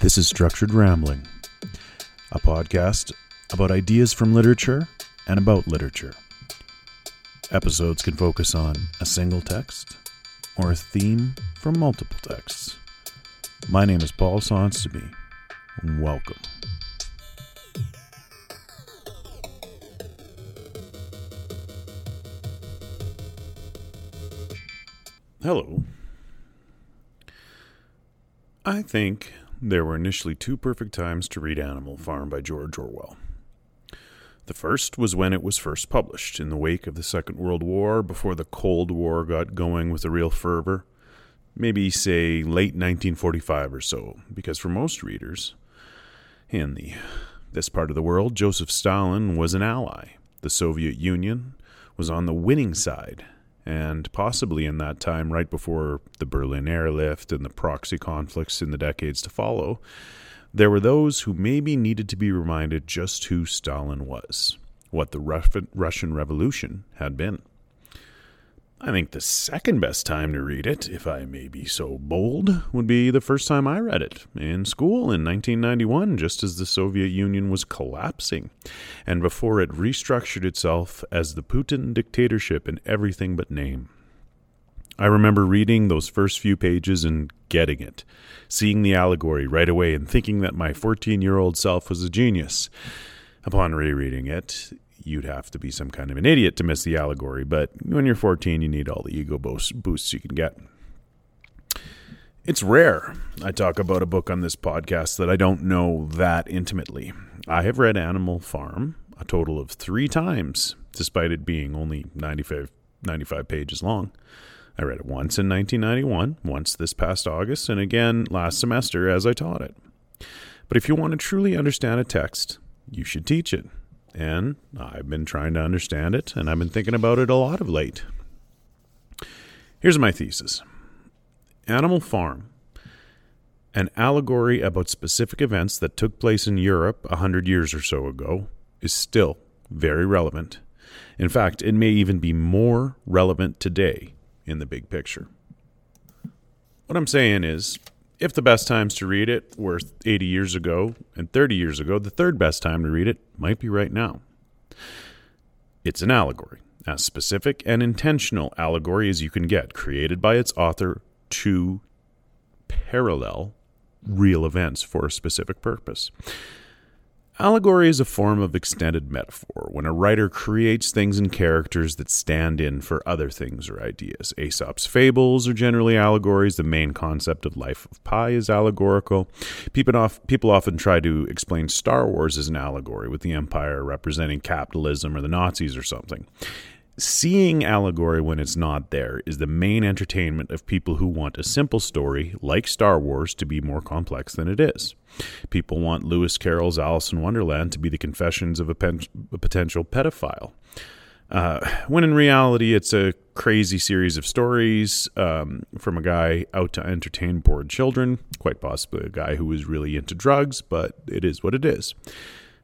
This is Structured Rambling, a podcast about ideas from literature and about literature. Episodes can focus on a single text or a theme from multiple texts. My name is Paul Sonseby. Welcome. Hello. I think there were initially two perfect times to read Animal Farm by George Orwell. The first was when it was first published, in the wake of the Second World War, before the Cold War got going with a real fervor. Maybe, say, late 1945 or so, because for most readers in the this part of the world, Joseph Stalin was an ally. The Soviet Union was on the winning side, and possibly in that time, right before the Berlin airlift and the proxy conflicts in the decades to follow, there were those who maybe needed to be reminded just who Stalin was, what the Russian Revolution had been. I think the second best time to read it, if I may be so bold, would be the first time I read it in school in 1991, just as the Soviet Union was collapsing, and before it restructured itself as the Putin dictatorship in everything but name. I remember reading those first few pages and getting it, seeing the allegory right away and thinking that my 14 year old self was a genius. Upon rereading it, you'd have to be some kind of an idiot to miss the allegory. But when you're 14, you need all the ego boosts you can get. It's rare I talk about a book on this podcast that I don't know that intimately. I have read Animal Farm a total of three times, despite it being only 95, 95 pages long. I read it once in 1991, once this past August, and again last semester as I taught it. But if you want to truly understand a text, you should teach it. And I've been trying to understand it, and I've been thinking about it a lot of late. Here's my thesis Animal Farm, an allegory about specific events that took place in Europe a hundred years or so ago, is still very relevant. In fact, it may even be more relevant today in the big picture. What I'm saying is, if the best times to read it were 80 years ago and 30 years ago, the third best time to read it might be right now. It's an allegory, as specific and intentional allegory as you can get, created by its author to parallel real events for a specific purpose. Allegory is a form of extended metaphor when a writer creates things and characters that stand in for other things or ideas. Aesop's fables are generally allegories. The main concept of Life of Pi is allegorical. People often try to explain Star Wars as an allegory, with the Empire representing capitalism or the Nazis or something. Seeing allegory when it's not there is the main entertainment of people who want a simple story, like Star Wars, to be more complex than it is. People want Lewis Carroll's Alice in Wonderland to be the confessions of a, pen- a potential pedophile. Uh, when in reality, it's a crazy series of stories um, from a guy out to entertain bored children, quite possibly a guy who was really into drugs, but it is what it is.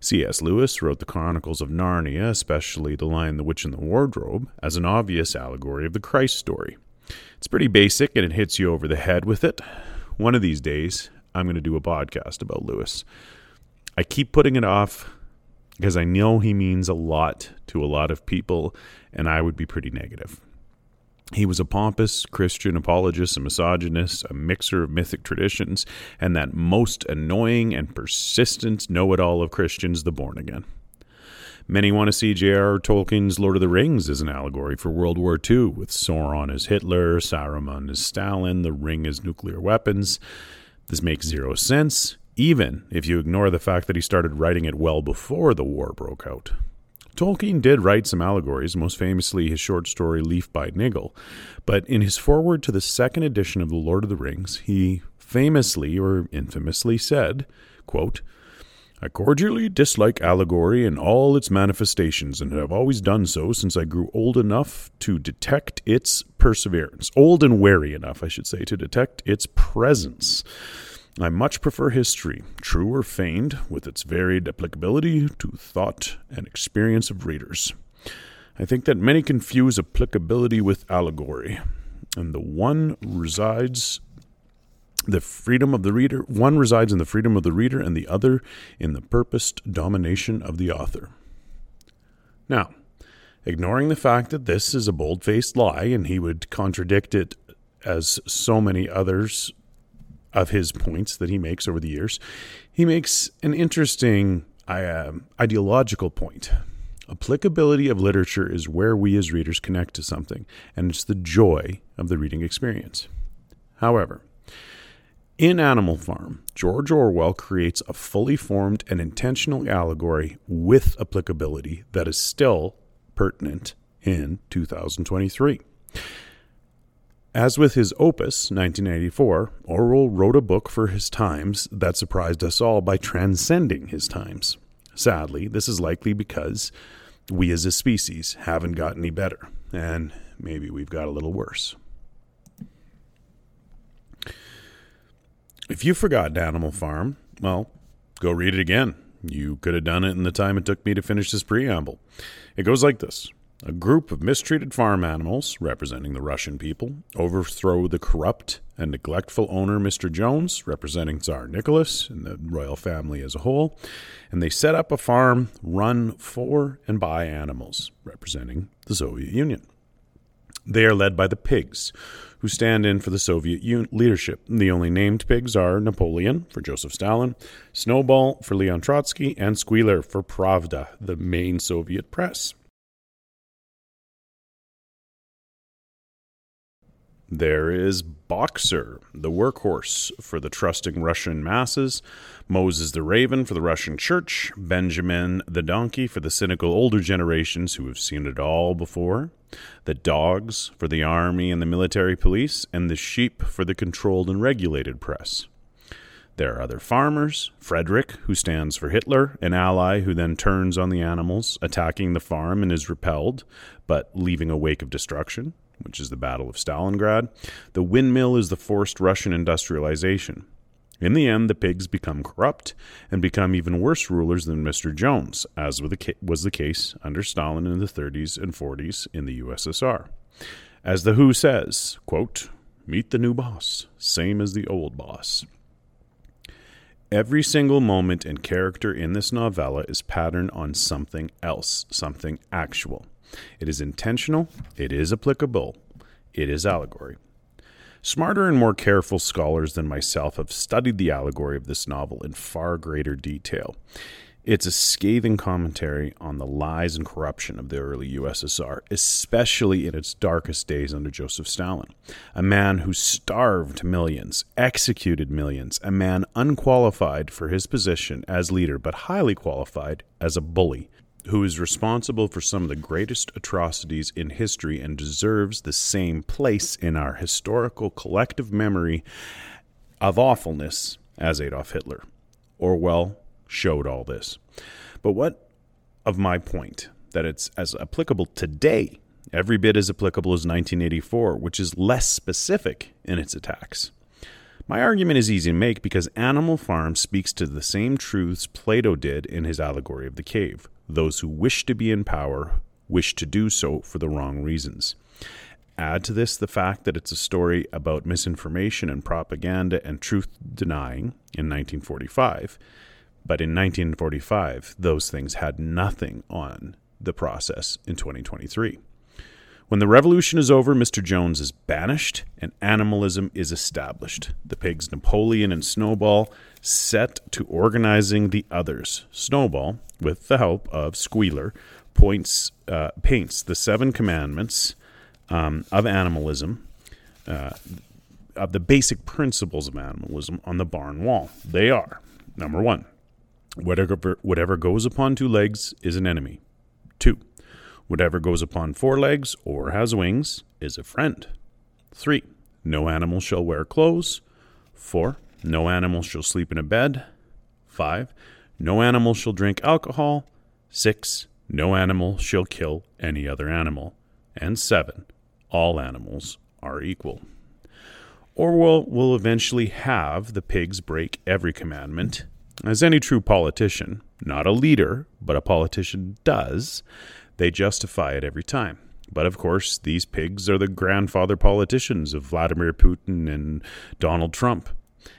C.S. Lewis wrote the Chronicles of Narnia, especially The Lion, the Witch, and the Wardrobe, as an obvious allegory of the Christ story. It's pretty basic and it hits you over the head with it. One of these days, I'm going to do a podcast about Lewis. I keep putting it off because I know he means a lot to a lot of people, and I would be pretty negative. He was a pompous Christian apologist, a misogynist, a mixer of mythic traditions, and that most annoying and persistent know it all of Christians, the born again. Many want to see J.R.R. Tolkien's Lord of the Rings as an allegory for World War II, with Sauron as Hitler, Saruman as Stalin, the ring as nuclear weapons. This makes zero sense, even if you ignore the fact that he started writing it well before the war broke out. Tolkien did write some allegories, most famously his short story Leaf by Niggle, but in his foreword to the second edition of The Lord of the Rings, he famously or infamously said, quote, I cordially dislike allegory in all its manifestations, and have always done so since I grew old enough to detect its perseverance. Old and wary enough, I should say, to detect its presence. I much prefer history, true or feigned, with its varied applicability to thought and experience of readers. I think that many confuse applicability with allegory, and the one resides The freedom of the reader, one resides in the freedom of the reader, and the other in the purposed domination of the author. Now, ignoring the fact that this is a bold faced lie and he would contradict it as so many others of his points that he makes over the years, he makes an interesting uh, ideological point. Applicability of literature is where we as readers connect to something, and it's the joy of the reading experience. However, in Animal Farm, George Orwell creates a fully formed and intentional allegory with applicability that is still pertinent in 2023. As with his opus, 1984, Orwell wrote a book for his times that surprised us all by transcending his times. Sadly, this is likely because we as a species haven't got any better, and maybe we've got a little worse. If you forgot Animal Farm, well, go read it again. You could have done it in the time it took me to finish this preamble. It goes like this A group of mistreated farm animals, representing the Russian people, overthrow the corrupt and neglectful owner, Mr. Jones, representing Tsar Nicholas and the royal family as a whole, and they set up a farm run for and by animals, representing the Soviet Union. They are led by the pigs, who stand in for the Soviet leadership. The only named pigs are Napoleon for Joseph Stalin, Snowball for Leon Trotsky, and Squealer for Pravda, the main Soviet press. There is Boxer, the workhorse for the trusting Russian masses, Moses the Raven for the Russian church, Benjamin the Donkey for the cynical older generations who have seen it all before, the dogs for the army and the military police, and the sheep for the controlled and regulated press. There are other farmers, Frederick, who stands for Hitler, an ally who then turns on the animals, attacking the farm and is repelled, but leaving a wake of destruction, which is the Battle of Stalingrad. The windmill is the forced Russian industrialization. In the end, the pigs become corrupt and become even worse rulers than Mr. Jones, as was the case under Stalin in the 30s and 40s in the USSR. As The Who says, quote, Meet the new boss, same as the old boss. Every single moment and character in this novella is patterned on something else, something actual. It is intentional, it is applicable, it is allegory. Smarter and more careful scholars than myself have studied the allegory of this novel in far greater detail. It's a scathing commentary on the lies and corruption of the early USSR, especially in its darkest days under Joseph Stalin. A man who starved millions, executed millions, a man unqualified for his position as leader, but highly qualified as a bully, who is responsible for some of the greatest atrocities in history and deserves the same place in our historical collective memory of awfulness as Adolf Hitler. Orwell showed all this. But what of my point that it's as applicable today, every bit as applicable as 1984, which is less specific in its attacks? My argument is easy to make because Animal Farm speaks to the same truths Plato did in his allegory of the cave. Those who wish to be in power wish to do so for the wrong reasons. Add to this the fact that it's a story about misinformation and propaganda and truth denying in 1945. But in 1945, those things had nothing on the process in 2023. When the revolution is over, Mr. Jones is banished and animalism is established. The pigs Napoleon and Snowball set to organizing the others. Snowball, with the help of Squealer, points, uh, paints the seven commandments um, of animalism, uh, of the basic principles of animalism on the barn wall. They are number one, whatever, whatever goes upon two legs is an enemy. Two, Whatever goes upon four legs or has wings is a friend. 3. No animal shall wear clothes. 4. No animal shall sleep in a bed. 5. No animal shall drink alcohol. 6. No animal shall kill any other animal. And 7. All animals are equal. Orwell will eventually have the pigs break every commandment, as any true politician, not a leader, but a politician does, they justify it every time. But of course, these pigs are the grandfather politicians of Vladimir Putin and Donald Trump.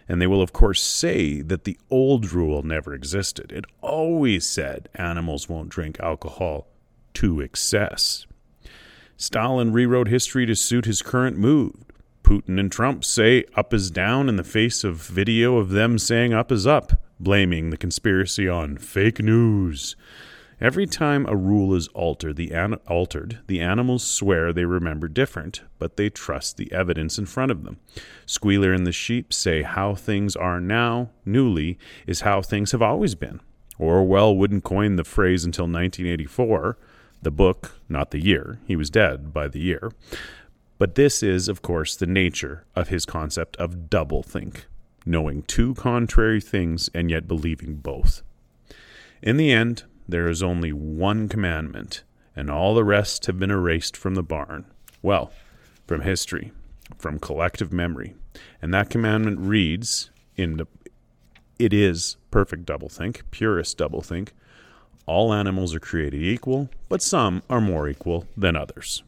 And they will, of course, say that the old rule never existed. It always said animals won't drink alcohol to excess. Stalin rewrote history to suit his current mood. Putin and Trump say up is down in the face of video of them saying up is up, blaming the conspiracy on fake news. Every time a rule is altered, the an- altered, the animals swear they remember different, but they trust the evidence in front of them. Squealer and the sheep say how things are now, newly, is how things have always been. Orwell wouldn't coin the phrase until 1984, the book, not the year. He was dead by the year. But this is, of course, the nature of his concept of doublethink, knowing two contrary things and yet believing both. In the end, there is only one commandment, and all the rest have been erased from the barn. Well, from history, from collective memory. And that commandment reads in the, it is perfect doublethink, purest doublethink. All animals are created equal, but some are more equal than others.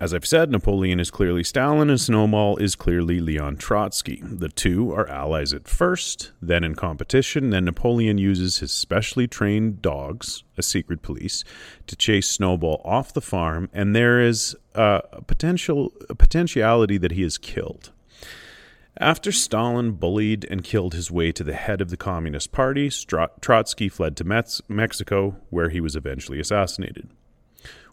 As I've said, Napoleon is clearly Stalin and Snowball is clearly Leon Trotsky. The two are allies at first, then in competition, then Napoleon uses his specially trained dogs, a secret police, to chase Snowball off the farm, and there is a potential a potentiality that he is killed. After Stalin bullied and killed his way to the head of the Communist Party, Trotsky fled to Mexico, where he was eventually assassinated.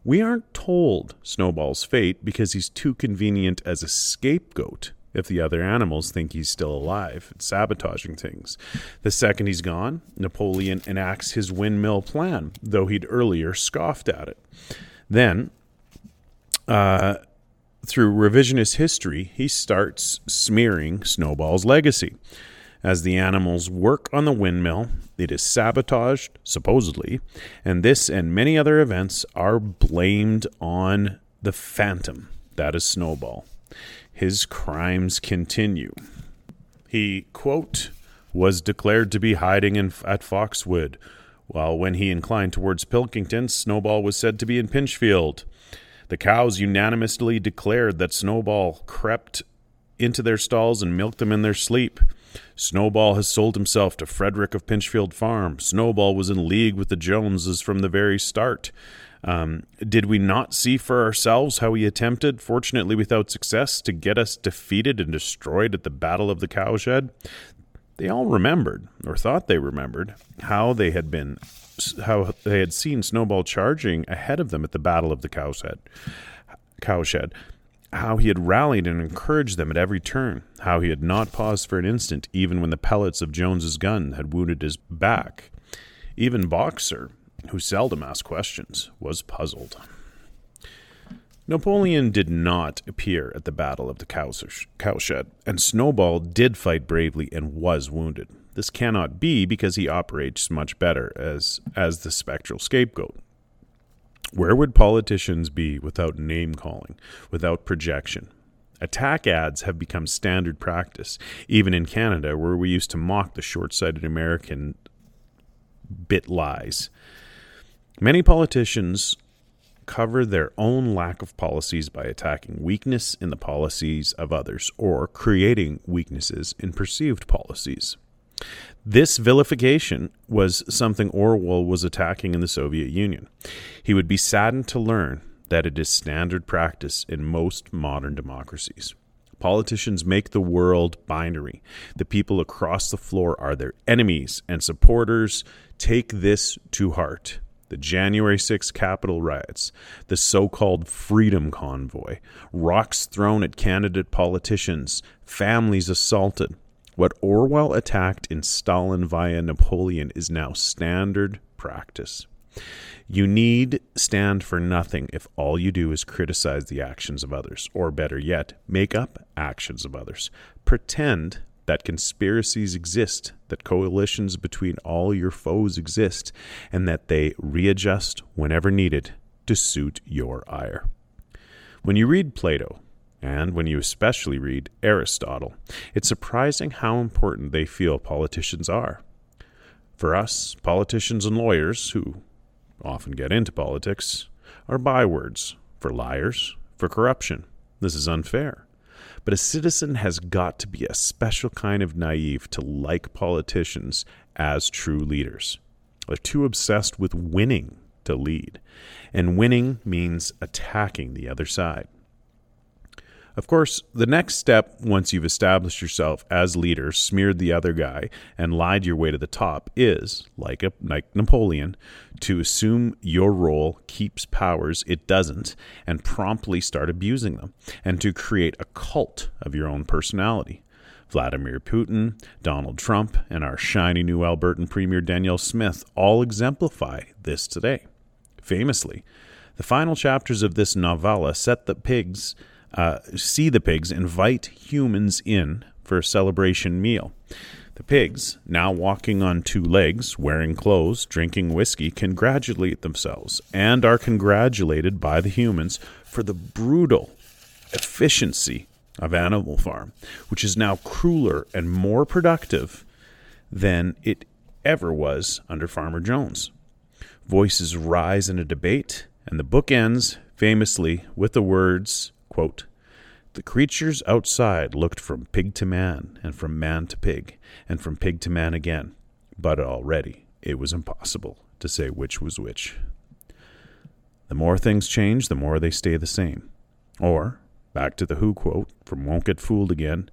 We aren't told Snowball's fate because he's too convenient as a scapegoat if the other animals think he's still alive sabotaging things. The second he's gone, Napoleon enacts his windmill plan, though he'd earlier scoffed at it. Then, uh, through revisionist history, he starts smearing Snowball's legacy. As the animals work on the windmill, it is sabotaged, supposedly, and this and many other events are blamed on the phantom that is Snowball. His crimes continue. He, quote, was declared to be hiding in, at Foxwood, while when he inclined towards Pilkington, Snowball was said to be in Pinchfield. The cows unanimously declared that Snowball crept into their stalls and milked them in their sleep. Snowball has sold himself to Frederick of Pinchfield Farm. Snowball was in league with the Joneses from the very start. Um, did we not see for ourselves how he attempted, fortunately without success, to get us defeated and destroyed at the Battle of the Cowshed? They all remembered, or thought they remembered, how they had been, how they had seen Snowball charging ahead of them at the Battle of the Cowshed. Cowshed how he had rallied and encouraged them at every turn, how he had not paused for an instant, even when the pellets of Jones's gun had wounded his back. Even Boxer, who seldom asked questions, was puzzled. Napoleon did not appear at the Battle of the Cowshed, and Snowball did fight bravely and was wounded. This cannot be because he operates much better as, as the spectral scapegoat. Where would politicians be without name calling, without projection? Attack ads have become standard practice, even in Canada, where we used to mock the short sighted American bit lies. Many politicians cover their own lack of policies by attacking weakness in the policies of others or creating weaknesses in perceived policies. This vilification was something Orwell was attacking in the Soviet Union. He would be saddened to learn that it is standard practice in most modern democracies. Politicians make the world binary. The people across the floor are their enemies and supporters. Take this to heart. The January 6 Capitol riots, the so called Freedom Convoy, rocks thrown at candidate politicians, families assaulted, what Orwell attacked in Stalin via Napoleon is now standard practice. You need stand for nothing if all you do is criticize the actions of others, or better yet, make up actions of others. Pretend that conspiracies exist, that coalitions between all your foes exist, and that they readjust whenever needed to suit your ire. When you read Plato, and when you especially read Aristotle, it's surprising how important they feel politicians are. For us, politicians and lawyers, who often get into politics, are bywords for liars, for corruption. This is unfair. but a citizen has got to be a special kind of naive to like politicians as true leaders. They're too obsessed with winning to lead, and winning means attacking the other side. Of course, the next step, once you've established yourself as leader, smeared the other guy, and lied your way to the top, is, like, a, like Napoleon, to assume your role keeps powers it doesn't and promptly start abusing them, and to create a cult of your own personality. Vladimir Putin, Donald Trump, and our shiny new Albertan Premier Danielle Smith all exemplify this today. Famously, the final chapters of this novella set the pigs uh, see the pigs invite humans in for a celebration meal. The pigs, now walking on two legs, wearing clothes, drinking whiskey, congratulate themselves and are congratulated by the humans for the brutal efficiency of Animal Farm, which is now crueler and more productive than it ever was under Farmer Jones. Voices rise in a debate, and the book ends famously with the words Quote, the creatures outside looked from pig to man, and from man to pig, and from pig to man again, but already it was impossible to say which was which. The more things change, the more they stay the same. Or, back to the Who quote from Won't Get Fooled Again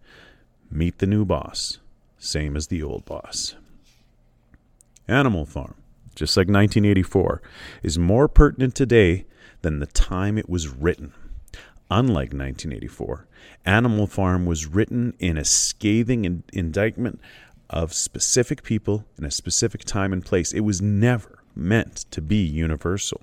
meet the new boss, same as the old boss. Animal Farm, just like 1984, is more pertinent today than the time it was written. Unlike 1984, Animal Farm was written in a scathing in- indictment of specific people in a specific time and place. It was never meant to be universal.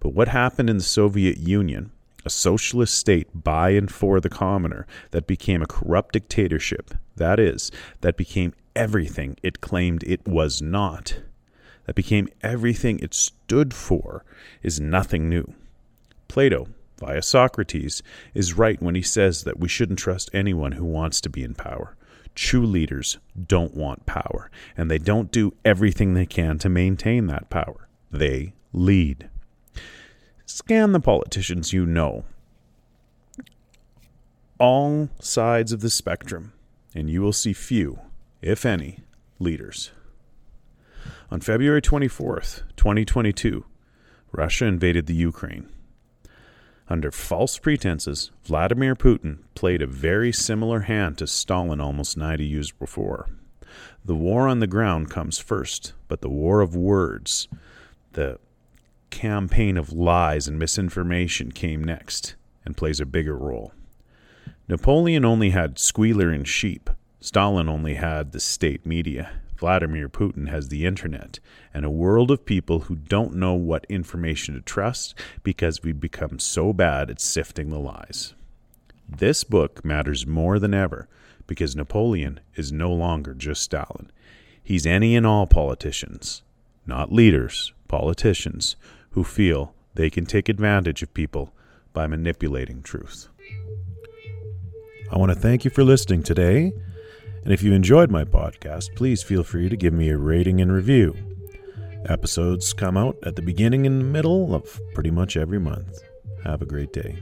But what happened in the Soviet Union, a socialist state by and for the commoner, that became a corrupt dictatorship, that is, that became everything it claimed it was not, that became everything it stood for, is nothing new. Plato via Socrates, is right when he says that we shouldn't trust anyone who wants to be in power. True leaders don't want power, and they don't do everything they can to maintain that power. They lead. Scan the politicians you know, all sides of the spectrum, and you will see few, if any, leaders. On February 24th, 2022, Russia invaded the Ukraine. Under false pretenses, Vladimir Putin played a very similar hand to Stalin almost 90 years before. The war on the ground comes first, but the war of words, the campaign of lies and misinformation came next and plays a bigger role. Napoleon only had squealer and sheep. Stalin only had the state media. Vladimir Putin has the internet and a world of people who don't know what information to trust because we've become so bad at sifting the lies. This book matters more than ever because Napoleon is no longer just Stalin. He's any and all politicians, not leaders, politicians, who feel they can take advantage of people by manipulating truth. I want to thank you for listening today. And if you enjoyed my podcast, please feel free to give me a rating and review. Episodes come out at the beginning and middle of pretty much every month. Have a great day.